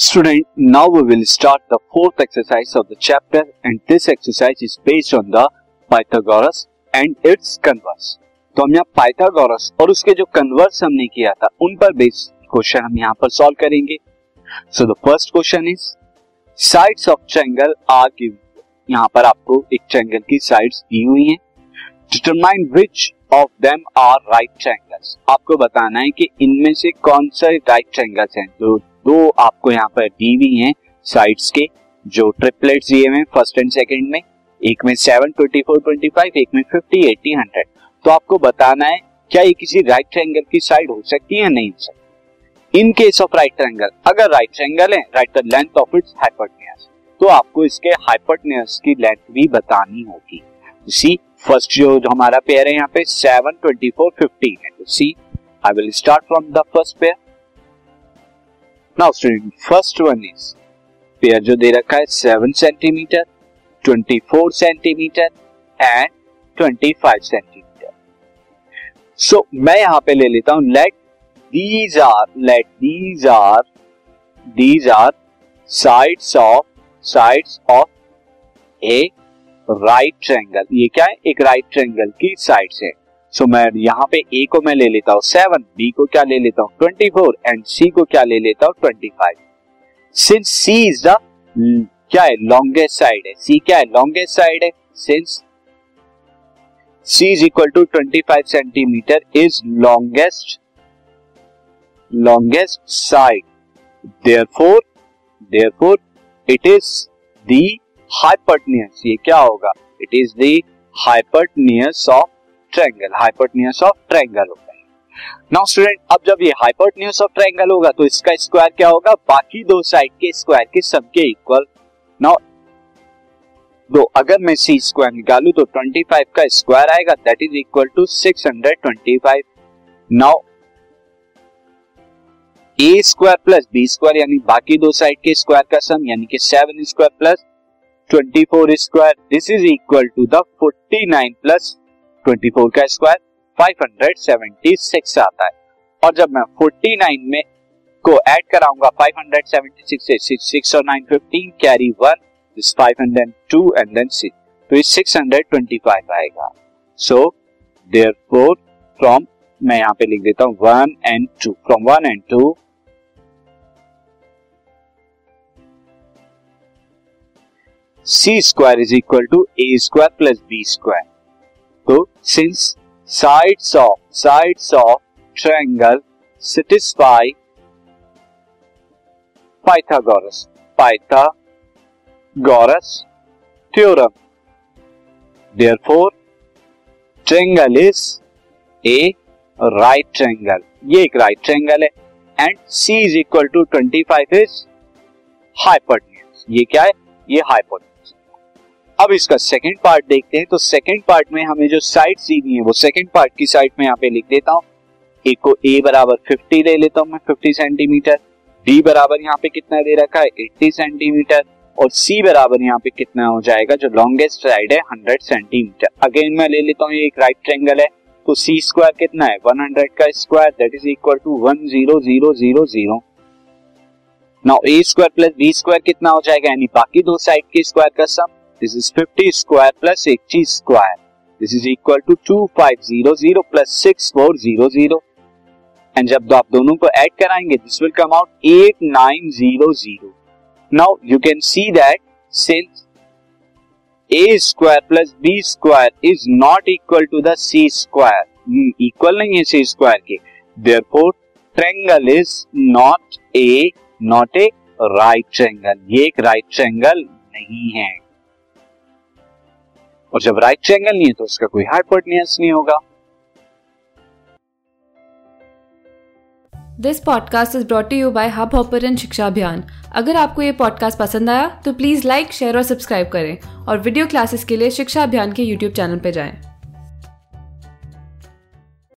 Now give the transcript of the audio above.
student, now we will start the fourth exercise of the chapter and this exercise is based on the Pythagoras and its converse. तो हम यहाँ Pythagoras और उसके जो converse हमने किया था उन पर बेस्ड क्वेश्चन हम यहाँ पर सॉल्व करेंगे। So the first question is sides of triangle are given यहाँ पर आपको एक ट्रायंगल की साइड्स दी हुई हैं। Determine which of them are right triangles आपको बताना है कि इनमें से कौन सा राइट ट्रायंगल्स हैं। जो दो आपको यहाँ पर दी हुई हैं साइड्स के जो ट्रिपलेट्स दिए हुए फ़र्स्ट एंड सेकंड में एक में seven twenty four twenty five एक में फिफ्टी एटी हंड्रेड तो आपको बताना है क्या ये किसी राइट ट्रायंगल की साइड हो सकती है नहीं हो सकती? In case of right triangle अगर राइट ट्रायंगल है right the length of its hypotenuse तो आपको इसके हाइपोटेन्यूज की लेंथ भी बतानी होगी। सी फ़र्स्ट जो, जो हमारा पेयर है यहाँ पे सेवन ट्वेंटी फोर फिफ्टीन है। तो see I will start from the first pair now student first one is pair जो दे रखा है seven centimetre twenty four centimetre and twenty five centimetre so मैं यहाँ पे ले लेता हूँ let these are let these are these are sides of sides of a right triangle ये क्या है? एक राइट ट्रायंगल की साइड्स है. सो so, मैं यहाँ पे ए को मैं ले लेता हूँ सेवन बी को क्या ले लेता हूँ ट्वेंटी फोर एंड सी को क्या ले लेता हूँ twenty five since C is the क्या है? लॉन्गेस्ट साइड है. सी क्या है? लॉन्गेस्ट साइड है. Since C is equal to twenty five centimetre is longest longest side therefore therefore it is the hypotenuse ये क्या होगा? It is the hypotenuse of triangle hypotenuse of triangle है now student अब जब ये hypotenuse of triangle होगा तो इसका स्क्वायर क्या होगा? बाकी दो साइड के स्क्वायर के सबके इक्वल नाउ दो अगर मैं सी स्क्वायर निकालू तो 25 का स्क्वायर आएगा that is equal to 625 now A square plus B square यानी बाकी दो साइड के स्क्वायर का सम यानी कि seven square plus twenty four square this is equal to the forty nine plus 24 का स्क्वायर 576 आता है। और जब मैं 49 में को ऐड कराऊँगा 576 से 6 और 9 15 कैरी 1 दिस 502 एंड देन 6 तो ये 625 आएगा। सो देयरफॉर फ्रॉम मैं यहाँ पे लिख देता हूँ 1 and 2 from 1 and 2 C square is equal to A square plus B square तो since sides of sides of triangle satisfy Pythagoras Pythagoras theorem therefore triangle is a right triangle ये एक right triangle है. And C is equal to twenty five is hypotenuse ये क्या है? ये hypotenuse अब इसका सेकंड पार्ट देखते हैं। तो सेकंड पार्ट में हमें जो साइड दी है, वो सेकंड पार्ट की साइड में यहाँ पे लिख देता हूँ। ए को ए बराबर 50 ले लेता हूँ मैं 50 सेंटीमीटर डी बराबर यहाँ पे कितना दे रखा है? 80 सेंटीमीटर और सी बराबर यहाँ पे कितना हो जाएगा? जो लॉन्गेस्ट साइड है 100 सेंटीमीटर अगेन मैं ले लेता हूँ, ये एक राइट ट्रेंगल है। तो सी स्क्वायर कितना है? 100 का square that is equal to one zero zero zero zero now A square plus B square कितना हो जाएगा? यानी बाकी दो साइड के स्क्वायर का sum this is 50 square plus B square this is equal to two five zero zero plus six four zero zero and जब आप दोनों को ऐड कराएँगे this will come out eight nine zero zero now you can see that since A square plus B square is not equal to the C square equal नहीं है C square के therefore triangle is not a not a right triangle ये एक right triangle नहीं है। और जब right triangle नहीं है तो उसका कोई हाइपोटेन्यूस नहीं होगा। This podcast is brought you by Hubhopper शिक्षा अभियान अगर आपको ये पॉडकास्ट पसंद आया तो प्लीज़ लाइक शेयर और सब्सक्राइब करें। और वीडियो क्लासेस के लिए शिक्षा अभियान के यूट्यूब चैनल पर जाएँ।